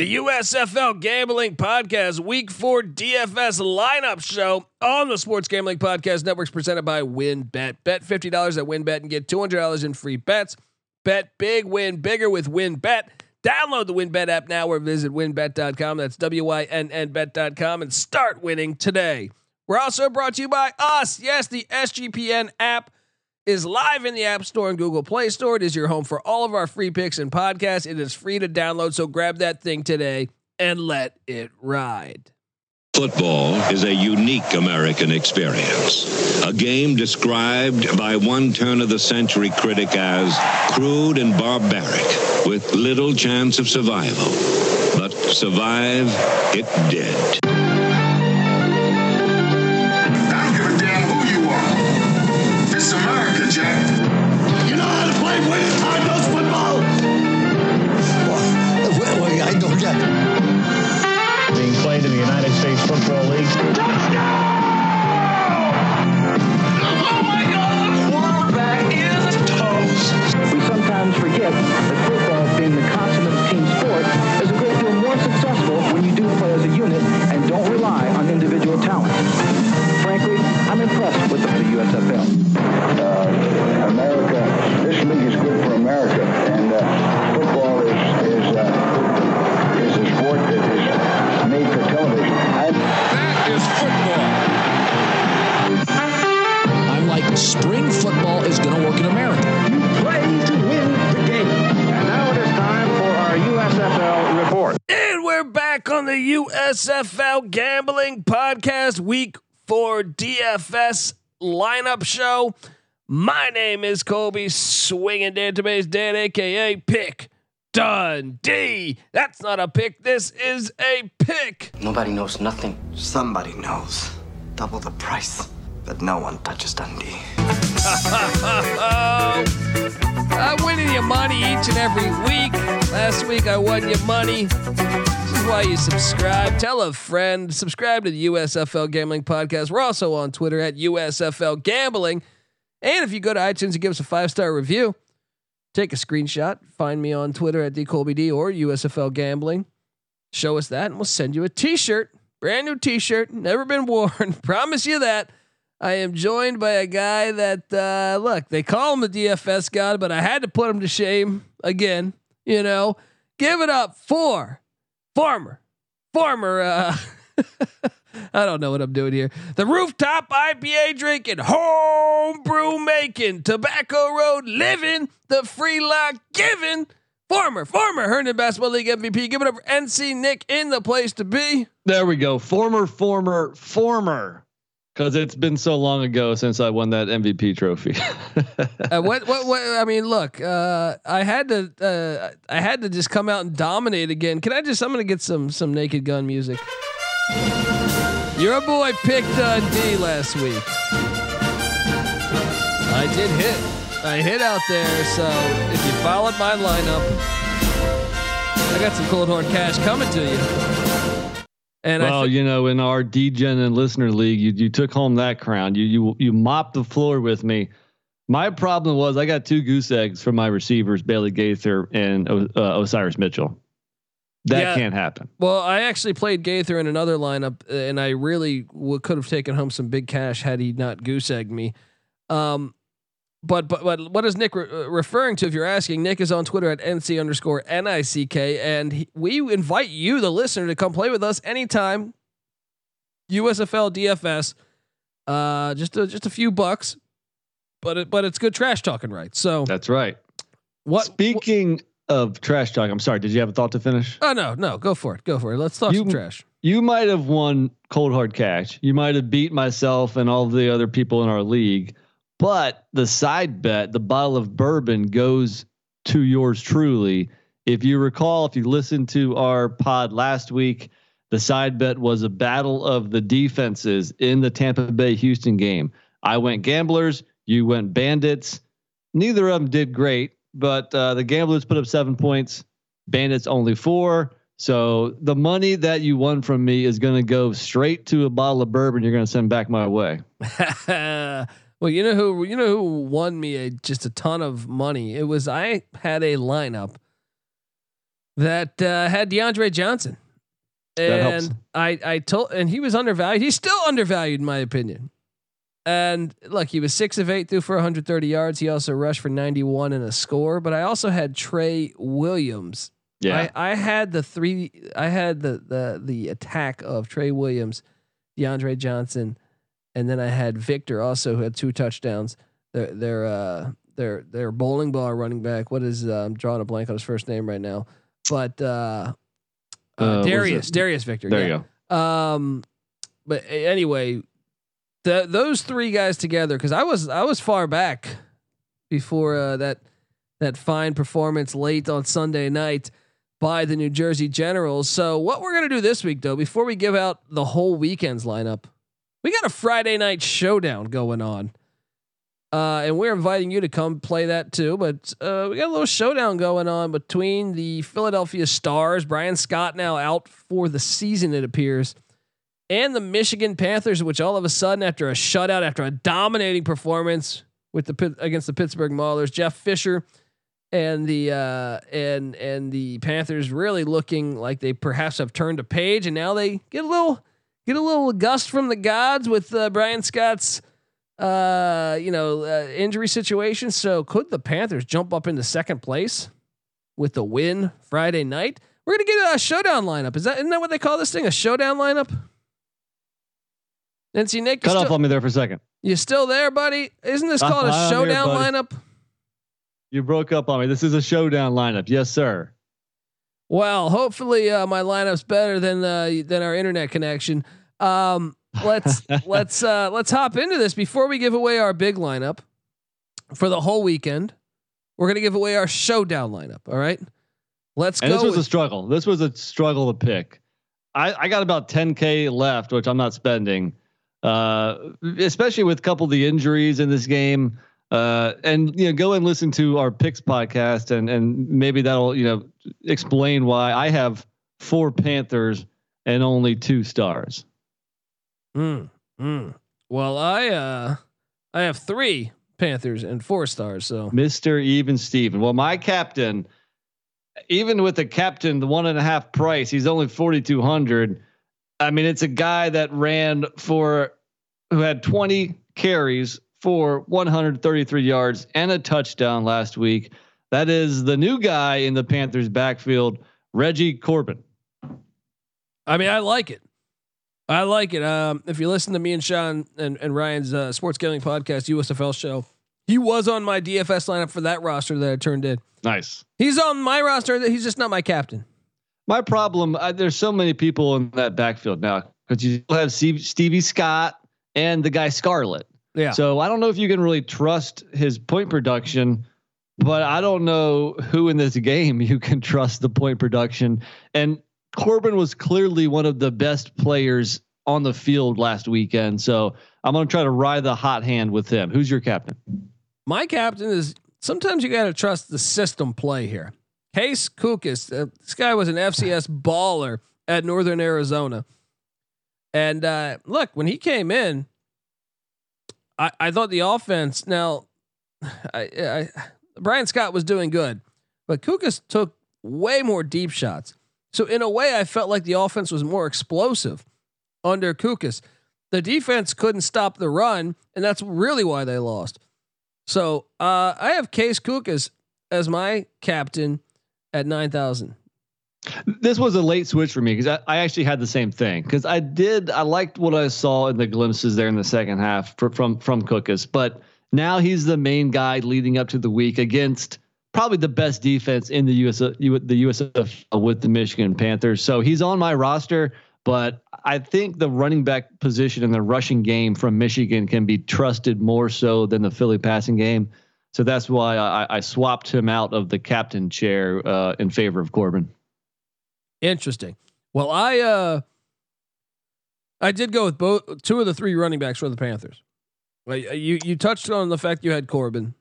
The USFL Gambling Podcast Week 4 DFS lineup show on the Sports Gambling Podcast Networks presented by WynnBET. Bet $50 at WynnBET and get $200 in free bets. Bet big, win bigger with WynnBET. Download the WynnBET app now or visit wynnbet.com. That's W Y N N bet.com and start winning today. We're also brought to you by us. Yes, the SGPN app is live in the App Store and Google Play Store. It is your home for all of our free picks and podcasts. It is free to download, so grab that thing today and let it ride. Football is a unique American experience. A game described by one turn of the century critic as crude and barbaric, with little chance of survival. But survive it did. I don't give a damn who you are. This is America, Jack. You know how to play winning hard nose football? Well, well, well, I don't get it. being played in the United States Football League. DFS lineup show. My name is Colby Swinging Database Dan, aka Pick Dundee. That's not a pick. This is a pick. Nobody knows nothing. Somebody knows. Double the price. But no one touches Dundee. I'm winning you money each and every week. Last week I won you money. Why you subscribe. Tell a friend. Subscribe to the USFL Gambling Podcast. We're also on Twitter at USFL Gambling. And if you go to iTunes and give us a five star review, take a screenshot. Find me on Twitter at DColbyD or USFL Gambling. Show us that, and we'll send you a T-shirt, brand new T-shirt, never been worn. Promise you that. I am joined by a guy that uh, look, they call him the DFS god, but I had to put him to shame again. You know, give it up for former, former. Uh, I don't know what I'm doing here. The rooftop IPA drinking, homebrew making, tobacco road living, the free lock giving. Former, former Herndon Basketball League MVP. Give it up for NC Nick in the place to be. There we go. Former, former, former. Because it's been so long ago since I won that MVP trophy. uh, what, what, what? I mean, look, uh, I had to, uh, I had to just come out and dominate again. Can I just? I'm gonna get some, some Naked Gun music. Your boy picked Dundee last week. I did hit. I hit out there. So if you followed my lineup, I got some cold hard cash coming to you. And I well, you know, in our DGen and listener league, you you took home that crown. You you you mopped the floor with me. My problem was I got two goose eggs from my receivers, Bailey Gaither and uh, Osiris Mitchell. That Yeah. can't happen. Well, I actually played Gaither in another lineup, and I really w- could have taken home some big cash had he not goose egged me. Um, but but but what is Nick re- uh, referring to? If you're asking, Nick is on Twitter at nc underscore nick, and he, we invite you, the listener, to come play with us anytime. USFL DFS, uh, just a, just a few bucks, but it, but it's good trash talking, right? So That's right. what? Speaking of trash talk, I'm sorry. Did you have a thought to finish? oh no, no, go for it, go for it. Let's talk You- some trash. you might have won cold hard cash. You might have beat myself and all the other people in our league, but the side bet, the bottle of bourbon goes to yours truly. If you recall, if you listened to our pod last week, the side bet was a battle of the defenses in the Tampa Bay Houston game. I went gamblers, you went bandits. Neither of them did great, but uh, the gamblers put up seven points, bandits only four. So the money that you won from me is going to go straight to a bottle of bourbon. You're going to send back my way. well, you know who you know who won me a, just a ton of money. It was I had a lineup that uh, had DeAndre Johnson. And I, I told, and he was undervalued. He's still undervalued, in my opinion. And look, he was six of eight, through for 130 yards. He also rushed for 91 and a score. But I also had Trey Williams. Yeah, I, I had the three. I had the the the attack of Trey Williams, DeAndre Johnson, and then I had Victor also who had two touchdowns. Their their uh their their bowling ball running back. What is uh, I'm drawing a blank on his first name right now, but uh, uh, Uh, Darius Darius Victor. there yeah. you go. Um, but anyway, the those three guys together because I was I was far back before uh, that that fine performance late on Sunday night by the New Jersey Generals. So what we're gonna do this week though, before we give out the whole weekend's lineup, we got a Friday night showdown going on. Uh, and we're inviting you to come play that too. But uh, we got a little showdown going on between the Philadelphia Stars, Bryan Scott now out for the season, it appears, and the Michigan Panthers, which all of a sudden, after a shutout, after a dominating performance with the against the Pittsburgh Maulers, Jeff Fisher and the uh, and and the Panthers really looking like they perhaps have turned a page, and now they get a little get a little gust from the gods with uh, Bryan Scott's uh, you know, uh, injury situation. So could the Panthers jump up into second place with the win Friday night? We're gonna get a showdown lineup. Is that isn't that what they call this thing? A showdown lineup? And see, Nick, Cut off still, on me there for a second. you still there, buddy? Isn't this Uh, called a I'm here, showdown buddy. lineup? You broke up on me. This is a showdown lineup. Yes, sir. Well, hopefully uh, my lineup's better than uh, than our internet connection. Um, let's let's uh, let's hop into this before we give away our big lineup for the whole weekend. We're gonna give away our showdown lineup. All right, let's And go. this was with- a struggle. This was a struggle to pick. I, I got about 10k left, which I'm not spending, uh, especially with a couple of the injuries in this game. Uh, and you know, go and listen to our picks podcast, and and maybe that'll you know explain why I have four Panthers and only two stars. Mm, mm. Well, I uh, I have three Panthers and four stars. So Mister Even Steven. Well, my captain, even with the captain, the one and a half price, he's only forty two hundred. I mean, it's a guy that ran for who had twenty carries for one hundred thirty three yards and a touchdown last week. That is the new guy in the Panthers backfield, Reggie Corbin. I mean, I like it. I like it. Um, if you listen to me and Sean and, and Ryan's uh, Sports Gambling Podcast USFL show, he was on my DFS lineup for that roster that I turned in. Nice. He's on my roster. He's just not my captain. My problem, uh, there's so many people in that backfield now because you still have Steve, Stevie Scott and the guy Scarlett. Yeah. So I don't know if you can really trust his point production, but I don't know who in this game you can trust the point production. And Corbin was clearly one of the best players on the field last weekend. So I'm going to try to ride the hot hand with him. Who's your captain? My captain is sometimes you got to trust the system play here. Case Cookus, uh, this guy was an FCS baller at Northern Arizona. And uh, look, when he came in, I, I thought the offense. Now, I, I, Bryan Scott was doing good, but Cookus took way more deep shots. So in a way, I felt like the offense was more explosive under Cookus. The defense couldn't stop the run, and that's really why they lost. So uh, I have Case Cookus as my captain at nine thousand. This was a late switch for me because I, I actually had the same thing because I did I liked what I saw in the glimpses there in the second half for, from from Cookus, but now he's the main guy leading up to the week against probably the best defense in the US the USF with the Michigan Panthers. So he's on my roster, but I think the running back position in the rushing game from Michigan can be trusted more so than the Philly passing game. So that's why I, I swapped him out of the captain chair uh, in favor of Corbin. Interesting. Well, I uh, I did go with both two of the three running backs for the Panthers. You you touched on the fact you had Corbin.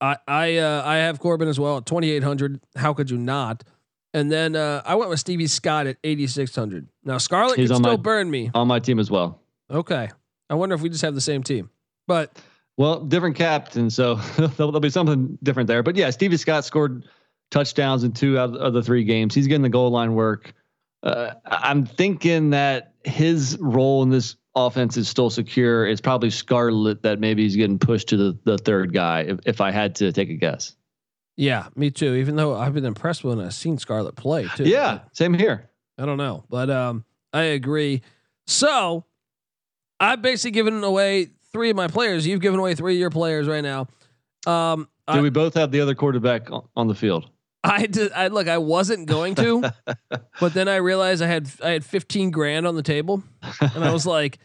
I I uh, I have Corbin as well at twenty eight hundred. How could you not? And then uh, I went with Stevie Scott at eighty six hundred. Now Scarlett He's can still my- burn me. on my team as well. Okay. I wonder if we just have the same team. But Well, different captain, so there'll, there'll be something different there. But yeah, Stevie Scott scored touchdowns in two out of the three games. He's getting the goal line work. Uh, I'm thinking that his role in this offense is still secure. It's probably Scarlett that maybe he's getting pushed to the, the third guy. If, if I had to take a guess. Yeah, me too. Even though I've been impressed when I've seen Scarlett play too. Yeah, same here. I don't know, but um, I agree. So I've basically given away three of my players. You've given away three of your players right now. Um, Do I, we both have the other quarterback on, on the field? I did. I look. I wasn't going to, but then I realized I had I had fifteen grand on the table, and I was like,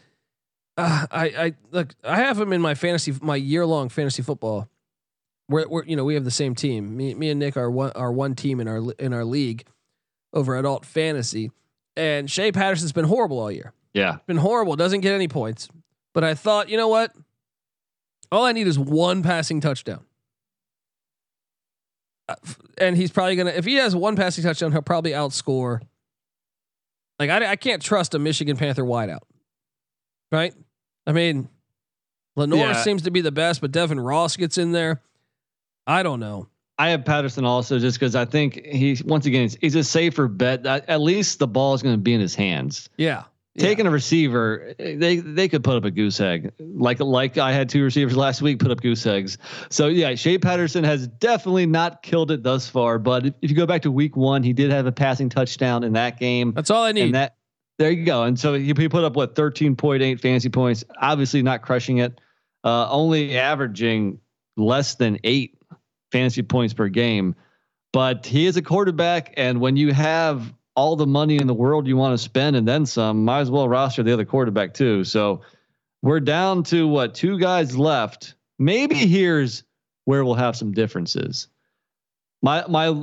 uh, I I look. I have him in my fantasy, my year long fantasy football. We're, we're you know we have the same team. Me me and Nick are one are one team in our in our league over Adult Fantasy, and Shea Patterson's been horrible all year. Yeah, Been horrible. Doesn't get any points. But I thought, you know what? All I need is one passing touchdown. Uh, And he's probably gonna. If he has one passing touchdown, he'll probably outscore. Like I, I can't trust a Michigan Panther wideout, right? I mean, Lenoir Yeah. seems to be the best, but Devin Ross gets in there. I don't know. I have Patterson also just because I think he's once again he's, he's a safer bet. At at least the ball is going to be in his hands. Yeah, Taking a receiver, they they could put up a goose egg. Like like I had two receivers last week put up goose eggs. So yeah, Shea Patterson has definitely not killed it thus far. But if, you go back to week one, he did have a passing touchdown in that game. that's all I need. And that there you go. And so he, he put up what 13.8 fantasy points. Obviously not crushing it. Uh, only averaging less than eight fantasy points per game. But he is a quarterback, and when you have all the money in the world you want to spend and then some, might as well roster the other quarterback too. So we're down to what two guys left. Maybe here's where we'll have some differences. My my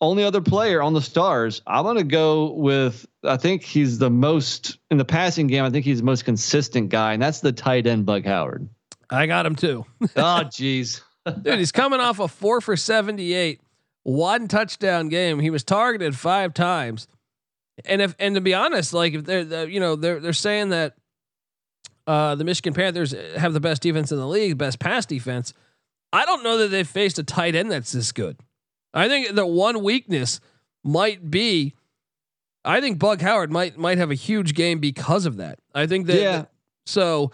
only other player on the stars, I'm gonna go with. I think he's the most in the passing game. I think he's the most consistent guy, and that's the tight end Bug Howard. I got him too. oh, jeez. Dude, he's coming off a four for 78, one touchdown game. He was targeted five times. And if, and to be honest, like if they're, they're you know, they're, they're saying that, uh, the Michigan Panthers have the best defense in the league, best pass defense. I don't know that they've faced a tight end that's this good. I think the one weakness might be, I think Bug Howard might, might have a huge game because of that. I think that, Yeah. so,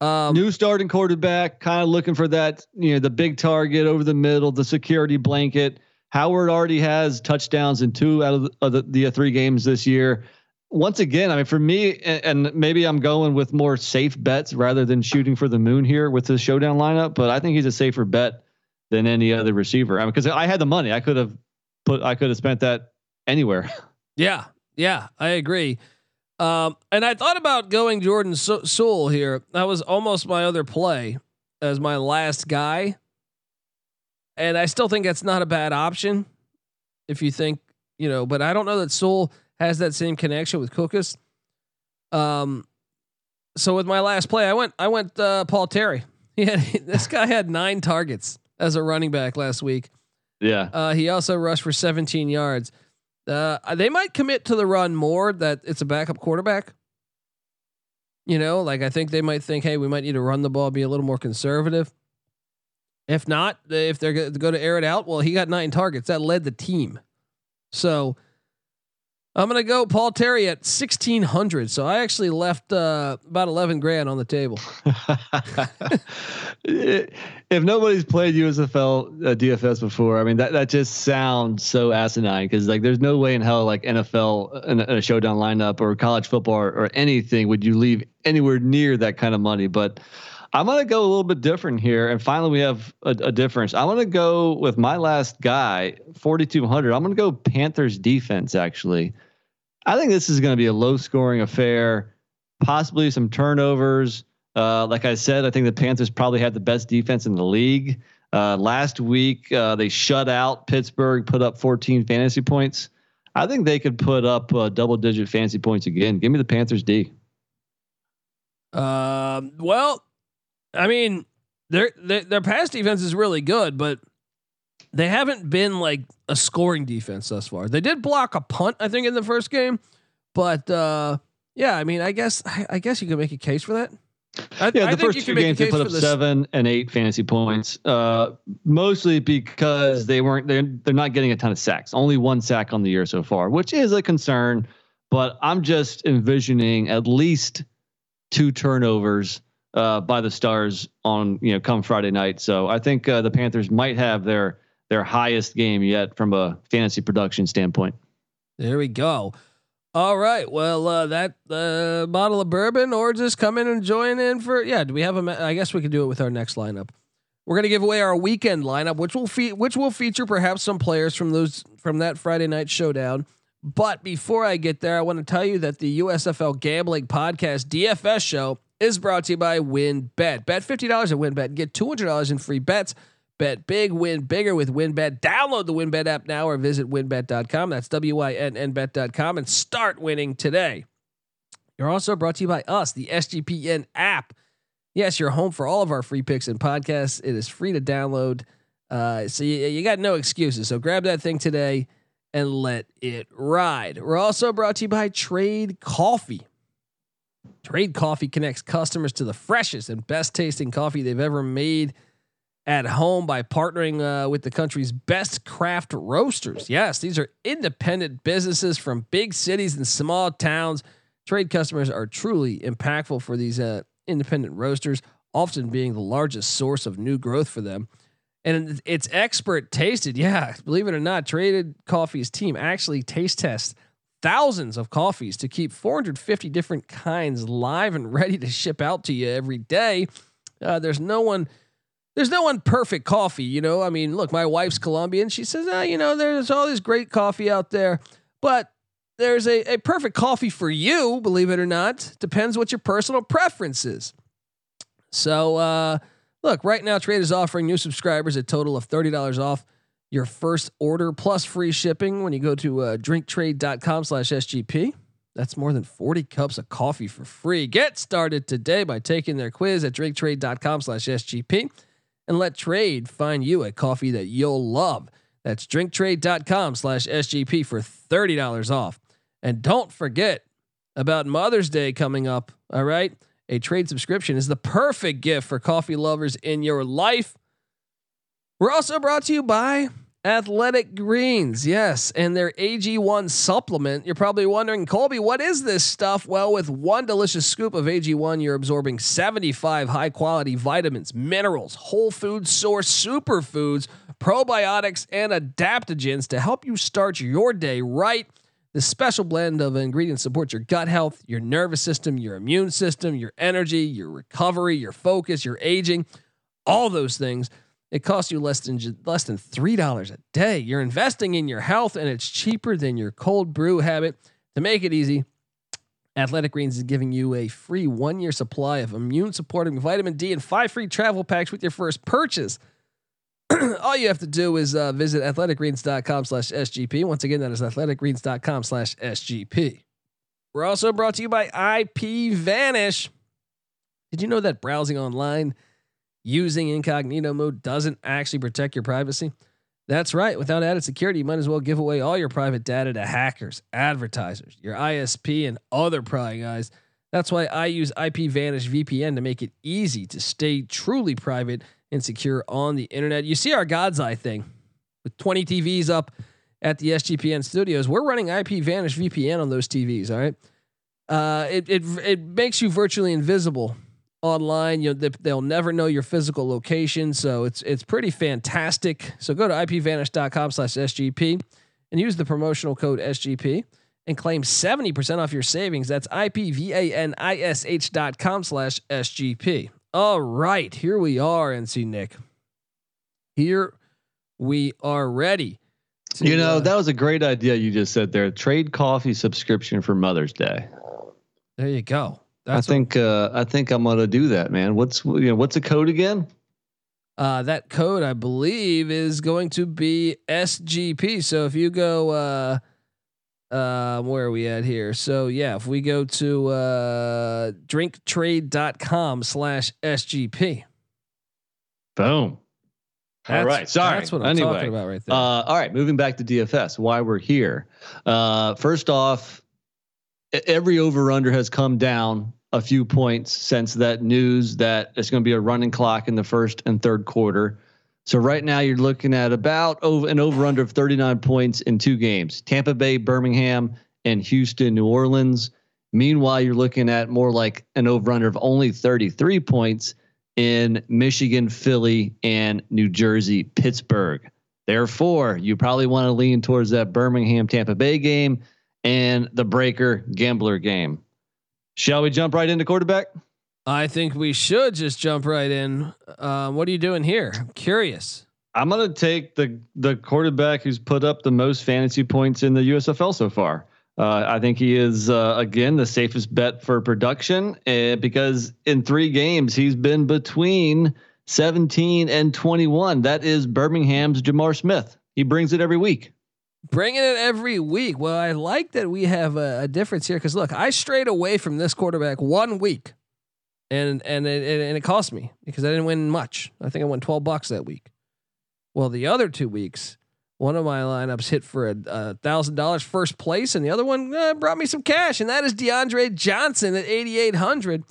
um, New starting quarterback, kind of looking for that, you know, the big target over the middle, the security blanket. Howard already has touchdowns in two out of the, of the, the three games this year. Once again, I mean, for me, and, and maybe I'm going with more safe bets rather than shooting for the moon here with the showdown lineup, but I think he's a safer bet than any other receiver. I mean, because I had the money, I could have put, I could have spent that anywhere. Yeah, yeah, I agree. Um, and I thought about going Jordan Sewell here. That was almost my other play as my last guy. And I still think that's not a bad option if you think, you know, but I don't know that Sewell has that same connection with Cookus. Um, so with my last play, I went, I went, uh, Paul Terry. He had, this guy had nine targets as a running back last week. Yeah. Uh, he also rushed for 17 yards. Uh, they might commit to the run more that it's a backup quarterback. You know, like I think they might think, hey, we might need to run the ball, be a little more conservative. If not, if they're going to go to air it out, well, he got nine targets. That led the team. So I'm going to go Paul Terry at 1600. So I actually left uh, about 11 grand on the table. if nobody's played USFL uh, DFS before, I mean that that just sounds so asinine because like there's no way in hell like NFL in a, in a showdown lineup or college football or, or anything would you leave anywhere near that kind of money. But I'm gonna go a little bit different here, and finally we have a, a difference. I'm gonna go with my last guy, 4200. I'm gonna go Panthers defense. Actually, I think this is gonna be a low scoring affair, possibly some turnovers. Uh, like I said, I think the Panthers probably have the best defense in the league. Uh, last week, uh, they shut out Pittsburgh, put up 14 fantasy points. I think they could put up uh, double digit fantasy points again. Give me the Panthers D. Um, well, I mean, their, their their pass defense is really good, but they haven't been like a scoring defense thus far. They did block a punt, I think, in the first game, but uh, yeah, I mean, I guess I, I guess you could make a case for that. I, yeah, the first two games they put up seven and eight fantasy points, uh, mostly because they weren't they're, they're not getting a ton of sacks. Only one sack on the year so far, which is a concern. But I'm just envisioning at least two turnovers uh, by the Stars on you know come Friday night. So I think uh, the Panthers might have their their highest game yet from a fantasy production standpoint. There we go. All right. Well, uh, that uh, bottle of bourbon, or just come in and join in for yeah. Do we have a? I guess we can do it with our next lineup. We're gonna give away our weekend lineup, which will fe- which will feature perhaps some players from those from that Friday night showdown. But before I get there, I want to tell you that the USFL Gambling Podcast DFS show is brought to you by WynnBET. Bet fifty dollars at WynnBET and get two hundred dollars in free bets. Bet big, win bigger with WynnBET. Download the WynnBET app now or visit wynnbet.com. That's W Y N N bet.com and start winning today. You're also brought to you by us, the SGPN app. Yes, you're home for all of our free picks and podcasts. It is free to download. Uh, so you, you got no excuses. So grab that thing today and let it ride. We're also brought to you by Trade Coffee. Trade Coffee connects customers to the freshest and best tasting coffee they've ever made at home by partnering uh, with the country's best craft roasters. Yes, these are independent businesses from big cities and small towns. Trade customers are truly impactful for these uh, independent roasters, often being the largest source of new growth for them. And it's expert tasted. Yeah, believe it or not, Traded Coffee's team actually taste tests thousands of coffees to keep 450 different kinds live and ready to ship out to you every day. Uh, there's no one there's no one perfect coffee, you know. I mean, look, my wife's Colombian. She says, ah, you know, there's all this great coffee out there, but there's a, a perfect coffee for you, believe it or not. Depends what your personal preference is. So, uh, look, right now, Trade is offering new subscribers a total of $30 off your first order plus free shipping when you go to uh, drinktrade.com slash SGP. That's more than 40 cups of coffee for free. Get started today by taking their quiz at drinktrade.com slash SGP and let trade find you a coffee that you'll love. That's drinktrade.com slash SGP for $30 off. And don't forget about Mother's Day coming up. All right. A trade subscription is the perfect gift for coffee lovers in your life. We're also brought to you by Athletic Greens, yes, and their AG1 supplement. You're probably wondering, Colby, what is this stuff? Well, with one delicious scoop of AG1, you're absorbing 75 high quality vitamins, minerals, whole food source superfoods, probiotics, and adaptogens to help you start your day right. This special blend of ingredients supports your gut health, your nervous system, your immune system, your energy, your recovery, your focus, your aging, all those things. It costs you less than less than three dollars a day. You're investing in your health, and it's cheaper than your cold brew habit. To make it easy, Athletic Greens is giving you a free one year supply of immune supporting vitamin D and five free travel packs with your first purchase. All you have to do is uh, visit athleticgreens.com slash SGP. Once again, that is athleticgreens.com slash SGP. We're also brought to you by IP Vanish. Did you know that browsing online using incognito mode doesn't actually protect your privacy? That's right. Without added security, you might as well give away all your private data to hackers, advertisers, your ISP, and other prying eyes. That's why I use IP Vanish VPN to make it easy to stay truly private and secure on the internet. You see our God's Eye thing with 20 TVs up at the SGPN studios. We're running IP Vanish VPN on those TVs. All right. Uh, it, it, it makes you virtually invisible online. You know, they'll never know your physical location. So it's it's pretty fantastic. So go to ipvanish.com slash SGP and use the promotional code SGP and claim 70% off your savings. That's i-p-v-a-n-i-s-h ipvanish.com slash SGP. All right, here we are, NC Nick. Here we are ready. To, you know, uh, that was a great idea you just said there. Trade coffee subscription for Mother's Day. There you go. That's I think uh, I think I'm gonna do that, man. What's you know what's the code again? Uh, that code I believe is going to be SGP. So if you go, uh, uh, where are we at here? So yeah, if we go to uh, drinktrade.com slash SGP. Boom. That's, all right. Sorry. That's what I'm anyway, talking about right there. Uh, all right. Moving back to DFS, why we're here. Uh, first off, every over under has come down a few points since that news that it's going to be a running clock in the first and third quarter. So right now you're looking at about over an over under of 39 points in two games: Tampa Bay, Birmingham, and Houston, New Orleans. Meanwhile, you're looking at more like an over under of only 33 points in Michigan, Philly, and New Jersey, Pittsburgh. Therefore, you probably want to lean towards that Birmingham Tampa Bay game and the breaker gambler game. Shall we jump right into quarterback? I think we should just jump right in. Uh, what are you doing here? I'm curious. I'm gonna take the the quarterback who's put up the most fantasy points in the USFL so far. Uh, I think he is uh, again the safest bet for production uh, because in three games he's been between 17 and 21. That is Birmingham's J'Mar Smith. He brings it every week. Bringing it every week. Well, I like that we have a, a difference here because look, I strayed away from this quarterback one week, and and it, and it cost me because I didn't win much. I think I won 12 bucks that week. Well, the other two weeks, one of my lineups hit for a thousand dollars first place, and the other one uh, brought me some cash, and that is DeAndre Johnson at 8,800.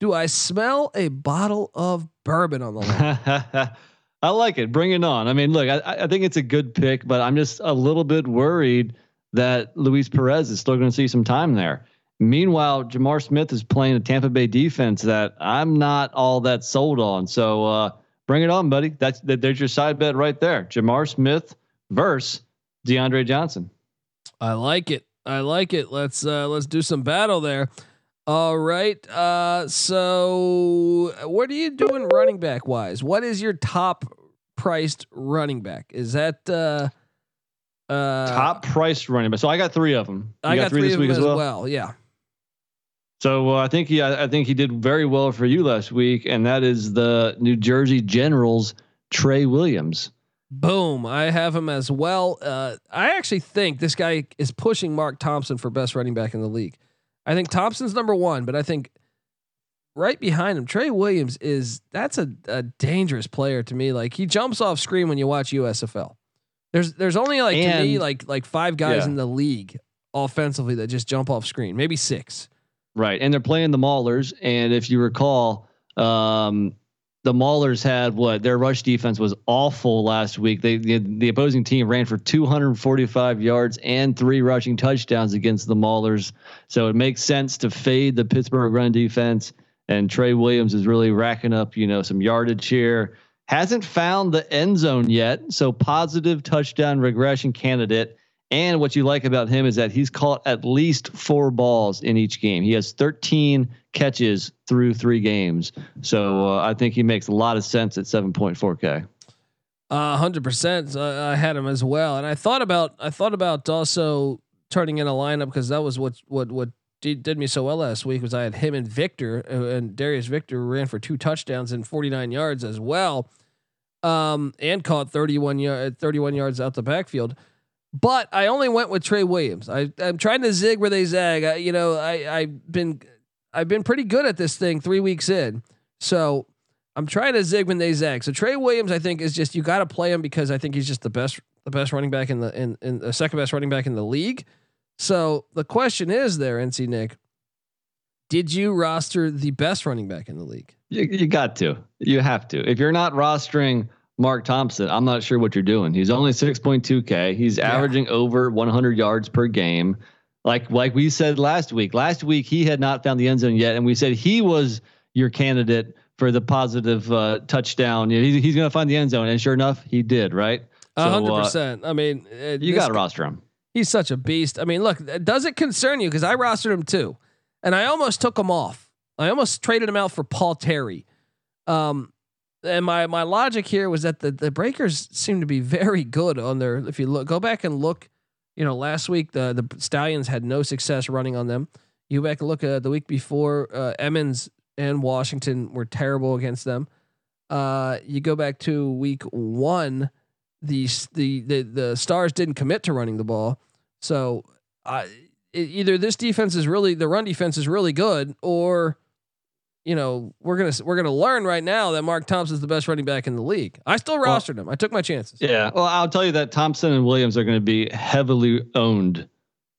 Do I smell a bottle of bourbon on the line? I like it. Bring it on. I mean, look, I, I think it's a good pick, but I'm just a little bit worried that Luis Perez is still going to see some time there. Meanwhile, J'Mar Smith is playing a Tampa Bay defense that I'm not all that sold on. So uh, bring it on, buddy. That's that, there's your side bet right there. J'Mar Smith versus DeAndre Johnson. I like it. I like it. Let's uh, let's do some battle there. All right. Uh, so what are you doing running back wise? What is your top priced running back? Is that uh, uh, top priced running back? So I got three of them. You I got, got three, three this week as well? well. Yeah. So uh, I think he, I think he did very well for you last week, and that is the New Jersey Generals Trey Williams. Boom! I have him as well. Uh, I actually think this guy is pushing Mark Thompson for best running back in the league. I think Thompson's number one, but I think right behind him, Trey Williams is that's a, a dangerous player to me. Like he jumps off screen when you watch USFL. There's there's only like and, to me like like five guys yeah. in the league offensively that just jump off screen, maybe six. Right, and they're playing the Maulers, and if you recall, um, the Maulers had what their rush defense was awful last week. They the, the opposing team ran for 245 yards and three rushing touchdowns against the Maulers. So it makes sense to fade the Pittsburgh run defense. And Trey Williams is really racking up, you know, some yardage here. Hasn't found the end zone yet, so positive touchdown regression candidate. And what you like about him is that he's caught at least four balls in each game. He has 13 catches through three games. So uh, I think he makes a lot of sense at 7.4K. Uh, hundred percent. I had him as well, and I thought about I thought about also turning in a lineup because that was what what what did, me so well last week was I had him and Victor uh, and Darius Victor ran for two touchdowns and 49 yards as well, um, and caught 31 yard 31 yards out the backfield. But I only went with Trey Williams. I, I'm trying to zig where they zag. I, you know, I I've been I've been pretty good at this thing three weeks in. So I'm trying to zig when they zag. So Trey Williams, I think, is just you got to play him because I think he's just the best the best running back in the in, in the second best running back in the league. So the question is there, NC Nick, did you roster the best running back in the league? You, you got to. You have to. If you're not rostering Mark Thompson, I'm not sure what you're doing. He's only 6.2K. He's yeah. averaging over 100 yards per game. Like like we said last week. Last week he had not found the end zone yet, and we said he was your candidate for the positive uh, touchdown. You know, he's, he's going to find the end zone, and sure enough, he did. Right. hundred so, uh, percent. I mean, uh, you got to roster him. He's such a beast. I mean, look, does it concern you? Because I rostered him too, and I almost took him off. I almost traded him out for Paul Terry. Um, and my my logic here was that the the Breakers seem to be very good on their. If you look, go back and look. You know, last week the the Stallions had no success running on them. You back and look at the week before, uh, Emmons and Washington were terrible against them. Uh, you go back to week one, the the the the Stars didn't commit to running the ball, so uh, either this defense is really the run defense is really good, or you know, we're gonna we're gonna learn right now that Mark Thompson is the best running back in the league. I still rostered well, him. I took my chances. Yeah. Well, I'll tell you that Thompson and Williams are going to be heavily owned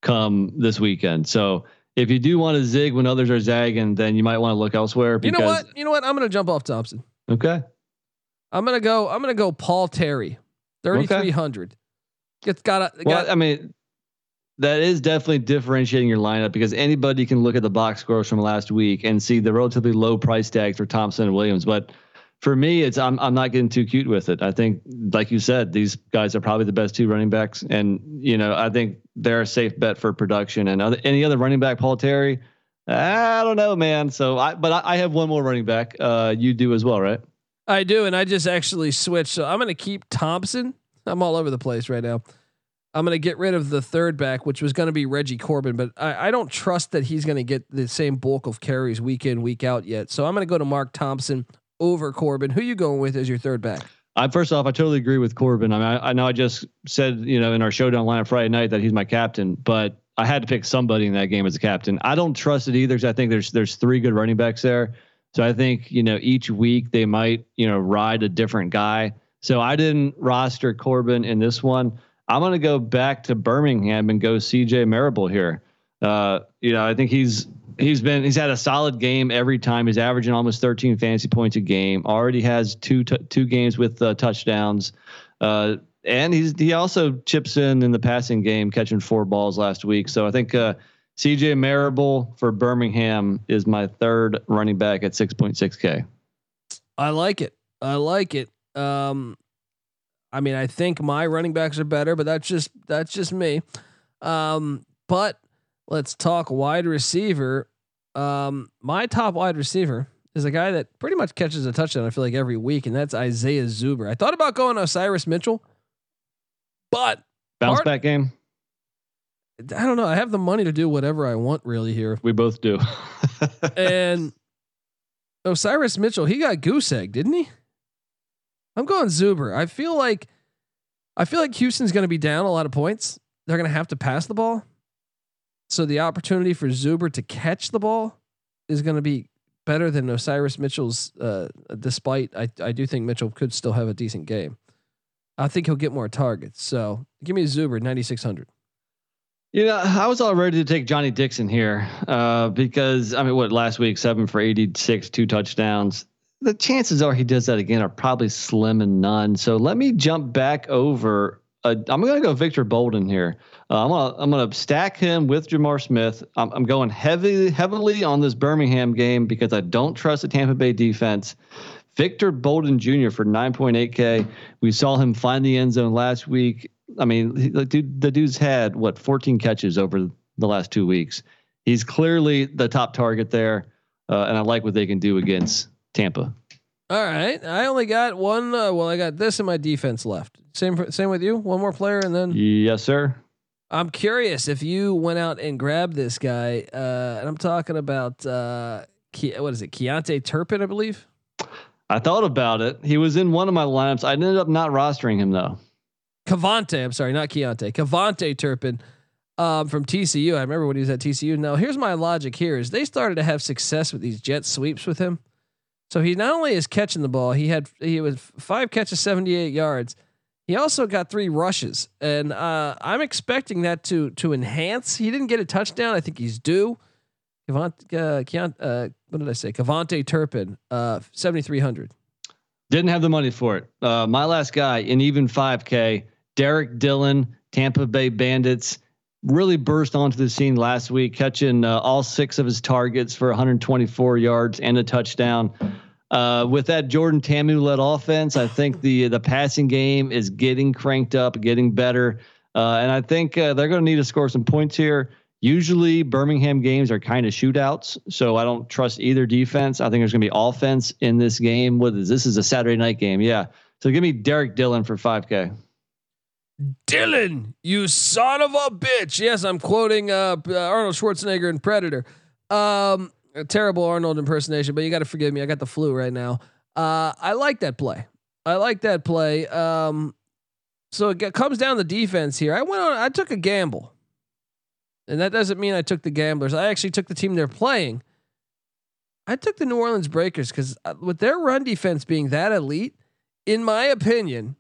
come this weekend. So if you do want to zig when others are zagging, then you might want to look elsewhere. You know what? You know what? I'm going to jump off Thompson. Okay. I'm going to go. I'm going to go Paul Terry, 3,300. Okay. It's got a. Well, I mean, that is definitely differentiating your lineup because anybody can look at the box scores from last week and see the relatively low price tags for Thompson and Williams. But for me, it's I'm I'm not getting too cute with it. I think, like you said, these guys are probably the best two running backs, and you know I think they're a safe bet for production. And other, any other running back, Paul Terry, I don't know, man. So I but I, I have one more running back. Uh, you do as well, right? I do, and I just actually switched. So I'm going to keep Thompson. I'm all over the place right now. I'm going to get rid of the third back, which was going to be Reggie Corbin, but I, I don't trust that he's going to get the same bulk of carries week in, week out yet. So I'm going to go to Mark Thompson over Corbin. Who you going with as your third back? I first off, I totally agree with Corbin. I mean, I, I know I just said you know in our showdown line on Friday night that he's my captain, but I had to pick somebody in that game as a captain. I don't trust it either because I think there's there's three good running backs there. So I think you know each week they might you know ride a different guy. So I didn't roster Corbin in this one. I'm going to go back to Birmingham and go CJ Marable here. Uh, you know, I think he's he's been he's had a solid game every time. He's averaging almost 13 fantasy points a game. Already has two t- two games with uh, touchdowns. Uh, and he's he also chips in in the passing game, catching four balls last week. So I think uh, CJ Marable for Birmingham is my third running back at 6.6k. I like it. I like it. Um, I mean, I think my running backs are better, but that's just that's just me. Um, but let's talk wide receiver. Um, my top wide receiver is a guy that pretty much catches a touchdown. I feel like every week, and that's Isaiah Zuber. I thought about going Osiris Mitchell, but bounce part, back game. I don't know. I have the money to do whatever I want really here. We both do. and Osiris Mitchell, he got goose egg, didn't he? I'm going Zuber. I feel like I feel like Houston's going to be down a lot of points. They're going to have to pass the ball. So the opportunity for Zuber to catch the ball is going to be better than Osiris Mitchell's. Uh, despite I, I do think Mitchell could still have a decent game. I think he'll get more targets. So give me Zuber 9600. You know, I was all ready to take Johnny Dixon here uh, because I mean, what last week seven for eighty six, two touchdowns the chances are he does that again are probably slim and none. So let me jump back over. Uh, I'm going to go Victor Bolden here. Uh, I'm going to I'm going to stack him with J'Mar Smith. I'm, I'm going heavily heavily on this Birmingham game because I don't trust the Tampa Bay defense. Victor Bolden Jr. for 9.8K. We saw him find the end zone last week. I mean, the, dude, the dude's had what 14 catches over the last two weeks. He's clearly the top target there, uh, and I like what they can do against Tampa. All right, I only got one. Uh, well, I got this in my defense left. Same for, same with you. One more player, and then yes, sir. I'm curious if you went out and grabbed this guy, uh, and I'm talking about uh, Ke- what is it, Keontae Turpin, I believe. I thought about it. He was in one of my lineups. I ended up not rostering him though. Cavante, I'm sorry, not Keontae. KaVontae Turpin um, from TCU. I remember when he was at TCU. Now, here's my logic: here is they started to have success with these jet sweeps with him. So he not only is catching the ball, he had he was five catches, seventy eight yards. He also got three rushes, and uh, I'm expecting that to to enhance. He didn't get a touchdown. I think he's due. Cavant, uh, uh, what did I say? KaVontae Turpin, uh, seventy three hundred. Didn't have the money for it. Uh, my last guy in even five K, Derrick Dillon, Tampa Bay Bandits really burst onto the scene last week, catching uh, all six of his targets for 124 yards and a touchdown. Uh, with that Jordan Ta'amu led offense, I think the the passing game is getting cranked up, getting better, uh, and I think uh, they're going to need to score some points here. Usually, Birmingham games are kind of shootouts, so I don't trust either defense. I think there's going to be offense in this game. Is this? Is a Saturday night game, yeah. So give me Derrick Dillon for 5K. Dillon, you son of a bitch. Yes, I'm quoting uh, Arnold Schwarzenegger in Predator. Um, a terrible Arnold impersonation, but you got to forgive me. I got the flu right now. Uh, I like that play. I like that play. Um, so it comes down to defense here. I went on. I took a gamble, and that doesn't mean I took the gamblers. I actually took the team they're playing. I took the New Orleans Breakers because uh, with their run defense being that elite, in my opinion,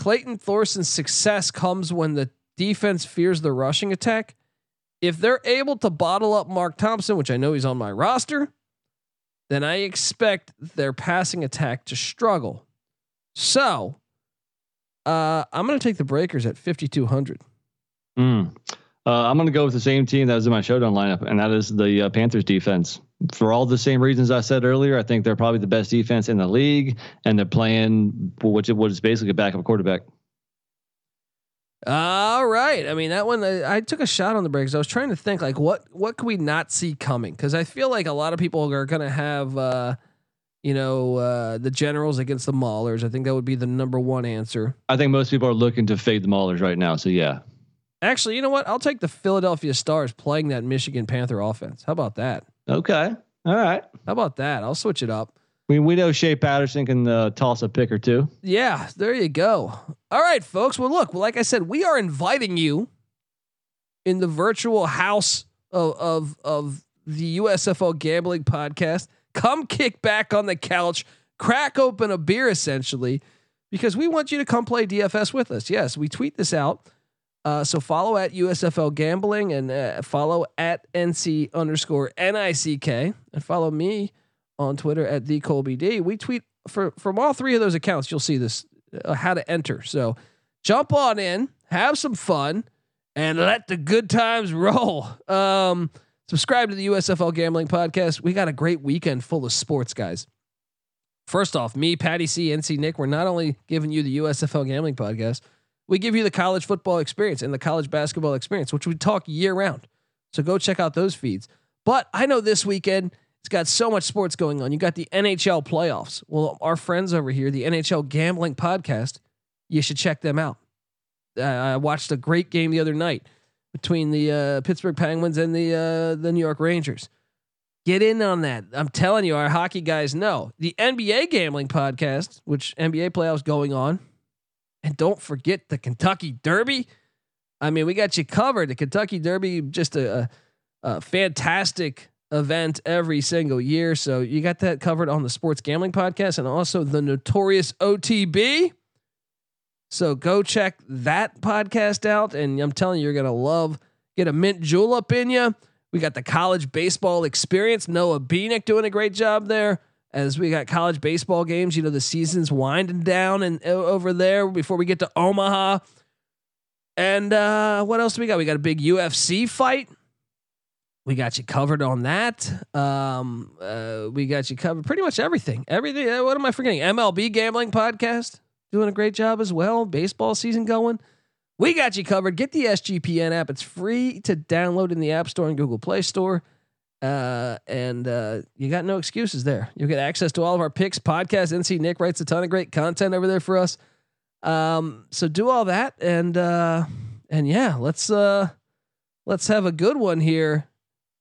Clayton Thorson's success comes when the defense fears the rushing attack. if they're able to bottle up Mark Thompson, which I know he's on my roster, then I expect their passing attack to struggle. So uh, I'm going to take the Breakers at 5,200. Mm. Uh, I'm going to go with the same team that was in my showdown lineup, and that is the uh, Panthers defense. For all the same reasons I said earlier, I think they're probably the best defense in the league, and they're playing which what is basically a backup quarterback. All right. I mean, that one I, I took a shot on the breaks. I was trying to think like what what could we not see coming? Because I feel like a lot of people are going to have, uh, you know, uh, the Generals against the Maulers. I think that would be the number one answer. I think most people are looking to fade the Maulers right now. So yeah. Actually, you know what? I'll take the Philadelphia Stars playing that Michigan Panther offense. How about that? Okay. All right. How about that? I'll switch it up. We we know Shea Patterson can uh, toss a pick or two. Yeah, there you go. All right, folks. Well, look, like I said, we are inviting you in the virtual house of of, of the USFL Gambling Podcast. Come kick back on the couch, crack open a beer, essentially, because we want you to come play DFS with us. Yes, we tweet this out. Uh, so follow at USFL Gambling and uh, follow at NC underscore NICK and follow me on Twitter at the Colby D. We tweet for from all three of those accounts. You'll see this uh, how to enter. So jump on in, have some fun, and let the good times roll. Um, subscribe to the USFL Gambling Podcast. We got a great weekend full of sports, guys. First off, me, Patty C, NC Nick, we're not only giving you the USFL Gambling Podcast, we give you the college football experience and the college basketball experience, which we talk year round. So go check out those feeds. But I know this weekend it's got so much sports going on. You got the NHL playoffs. Well, our friends over here, the NHL Gambling Podcast, you should check them out. Uh, I watched a great game the other night between the uh, Pittsburgh Penguins and the uh, the New York Rangers. Get in on that. I'm telling you, our hockey guys know the NBA Gambling Podcast, which NBA playoffs going on, and don't forget the Kentucky Derby. I mean, we got you covered. The Kentucky Derby, just a, a, fantastic event every single year. So you got that covered on the Sports Gambling Podcast and also the Notorious OTB. So go check that podcast out. And I'm telling you, you're going to love, get a mint julep in you. We got the college baseball experience. Noah Beanick doing a great job there. As we got college baseball games, you know, the season's winding down and over there before we get to Omaha. And uh, what else do we got? We got a big UFC fight we got you covered on that. Um, uh, we got you covered pretty much everything. Everything. Uh, what am I forgetting? MLB gambling podcast doing a great job as well. Baseball season going. We got you covered. Get the SGPN app. It's free to download in the App Store and Google Play Store. Uh, and uh, you got no excuses there. You'll get access to all of our picks, podcasts. NC Nick writes a ton of great content over there for us. Um, so do all that and uh, and yeah, let's uh, let's have a good one here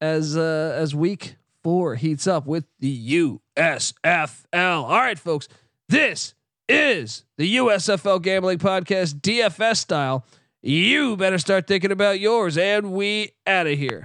as uh, as week four heats up with the USFL. All right, folks, this is the USFL Gambling Podcast, DFS style. You better start thinking about yours, and we out of here.